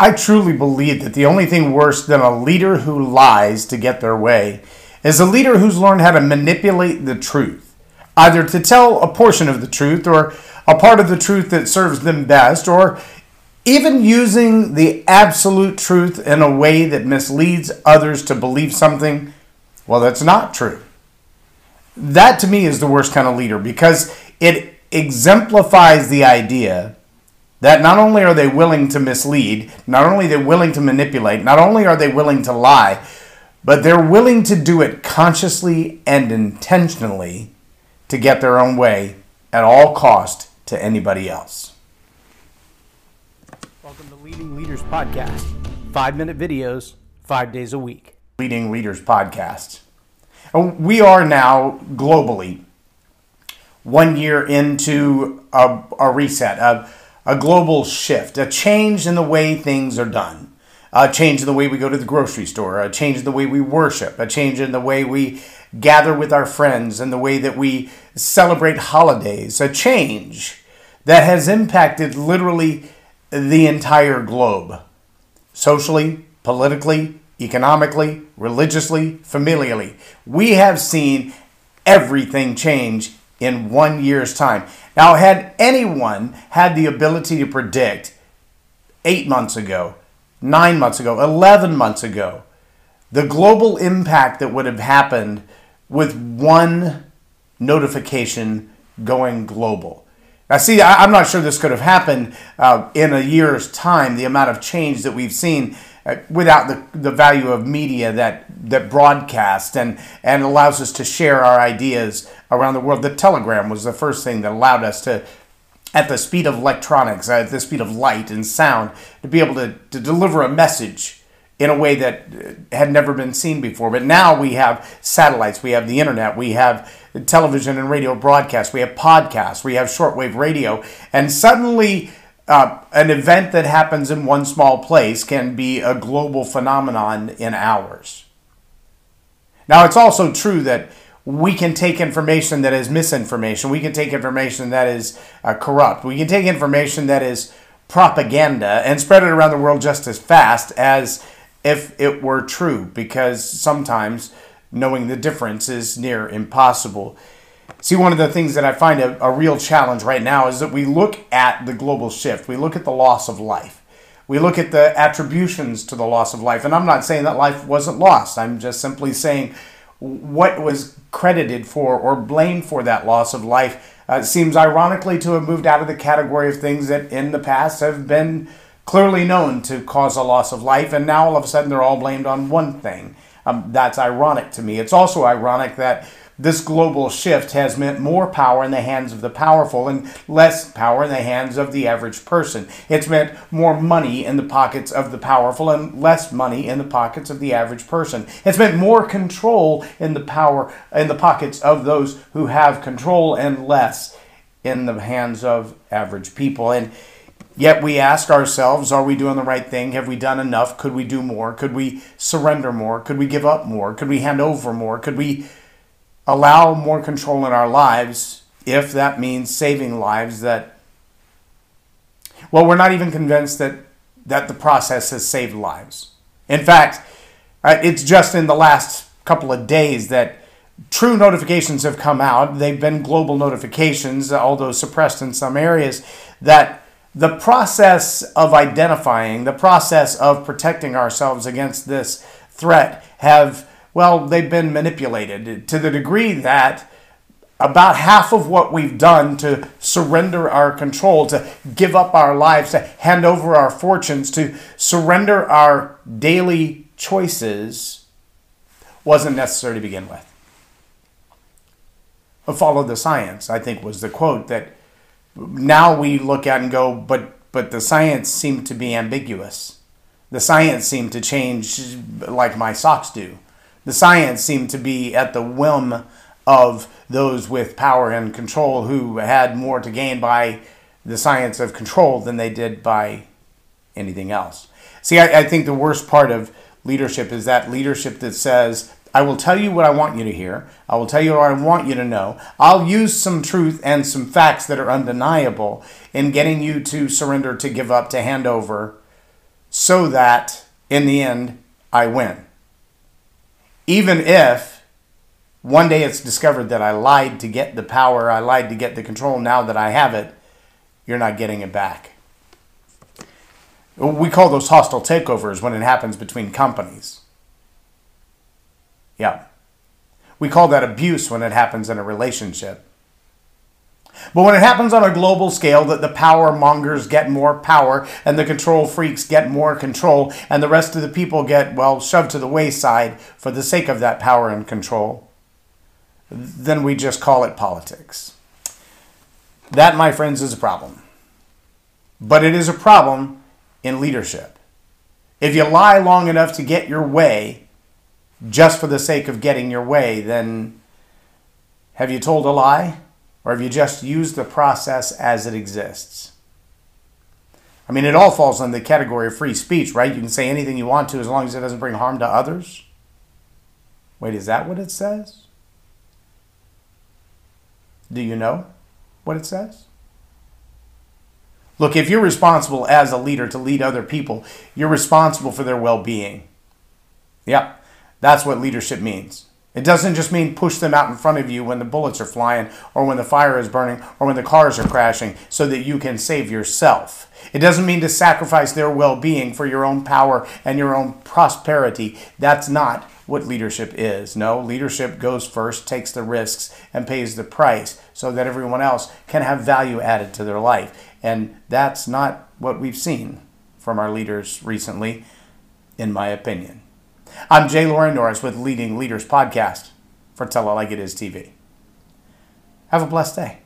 I truly believe that the only thing worse than a leader who lies to get their way is a leader who's learned how to manipulate the truth, either to tell a portion of the truth or a part of the truth that serves them best, or even using the absolute truth in a way that misleads others to believe something, well, that's not true. That to me is the worst kind of leader because it exemplifies the idea that not only are they willing to mislead, not only they're willing to manipulate, not only are they willing to lie, but they're willing to do it consciously and intentionally to get their own way at all cost to anybody else. Welcome to Leading Leaders Podcast. Five minute videos, five days a week. Leading Leaders Podcast. We are now globally one year into a, a reset, a, a global shift, a change in the way things are done, a change in the way we go to the grocery store, a change in the way we worship, a change in the way we gather with our friends, and the way that we celebrate holidays, a change that has impacted literally the entire globe socially, politically, economically, religiously, familially. We have seen everything change in one year's time. Now, had anyone had the ability to predict eight months ago, nine months ago, 11 months ago, the global impact that would have happened with one notification going global. Now, see, I'm not sure this could have happened uh, in a year's time, the amount of change that we've seen without the, the value of media that, that broadcasts and, and allows us to share our ideas around the world. The telegram was the first thing that allowed us to, at the speed of electronics, at the speed of light and sound, to be able to, to deliver a message in a way that uh, had never been seen before. But now we have satellites, we have the internet, we have television and radio broadcasts, we have podcasts, we have shortwave radio, and suddenly uh, an event that happens in one small place can be a global phenomenon in hours. Now, it's also true that we can take information that is misinformation. We can take information that is uh, corrupt. We can take information that is propaganda and spread it around the world just as fast as if it were true, because sometimes knowing the difference is near impossible. See, one of the things that I find a, a real challenge right now is that we look at the global shift, we look at the loss of life, we look at the attributions to the loss of life. And I'm not saying that life wasn't lost, I'm just simply saying what was credited for or blamed for that loss of life uh, seems ironically to have moved out of the category of things that in the past have been clearly known to cause a loss of life, and now all of a sudden they're all blamed on one thing. Um, that's ironic to me. It's also ironic that this global shift has meant more power in the hands of the powerful and less power in the hands of the average person. It's meant more money in the pockets of the powerful and less money in the pockets of the average person. It's meant more control in the power in the pockets of those who have control and less in the hands of average people. And Yet we ask ourselves, are we doing the right thing? Have we done enough? Could we do more? Could we surrender more? Could we give up more? Could we hand over more? Could we allow more control in our lives if that means saving lives that well we're not even convinced that that the process has saved lives. In fact uh, it's just in the last couple of days that true notifications have come out. They've been global notifications although suppressed in some areas that the process of identifying the process of protecting ourselves against this threat have well, they've been manipulated to the degree that about half of what we've done to surrender our control, to give up our lives, to hand over our fortunes, to surrender our daily choices wasn't necessary to begin with. Follow the science, I think, was the quote that now we look at and go, but but the science seemed to be ambiguous. The science seemed to change like my socks do the science seemed to be at the whim of those with power and control who had more to gain by the science of control than they did by anything else. See, I, I, think the worst part of leadership is that leadership that says, I will tell you what I want you to hear. I will tell you what I want you to know. I'll use some truth and some facts that are undeniable in getting you to surrender, to give up, to hand over so that in the end I win. Even if one day it's discovered that I lied to get the power, I lied to get the control, now that I have it, you're not getting it back. We call those hostile takeovers when it happens between companies. Yeah. We call that abuse when it happens in a relationship. But when it happens on a global scale, that the power mongers get more power and the control freaks get more control, and the rest of the people get, well, shoved to the wayside for the sake of that power and control, then we just call it politics. That, my friends, is a problem. But it is a problem in leadership. If you lie long enough to get your way, just for the sake of getting your way, then have you told a lie? Or have you just used the process as it exists? I mean, it all falls under the category of free speech, right? You can say anything you want to as long as it doesn't bring harm to others. Wait, is that what it says? Do you know what it says? Look, if you're responsible as a leader to lead other people, you're responsible for their well being. Yep, that's what leadership means. It doesn't just mean push them out in front of you when the bullets are flying or when the fire is burning or when the cars are crashing so that you can save yourself. It doesn't mean to sacrifice their well being for your own power and your own prosperity. That's not what leadership is. No, leadership goes first, takes the risks, and pays the price so that everyone else can have value added to their life. And that's not what we've seen from our leaders recently, in my opinion. I'm J Loren Norris with Leading Leaders Podcast for Tell It Like It Is TV. Have a blessed day.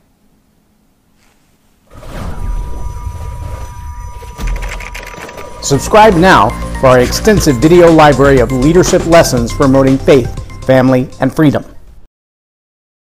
Subscribe now for our extensive video library of leadership lessons promoting faith, family, and freedom.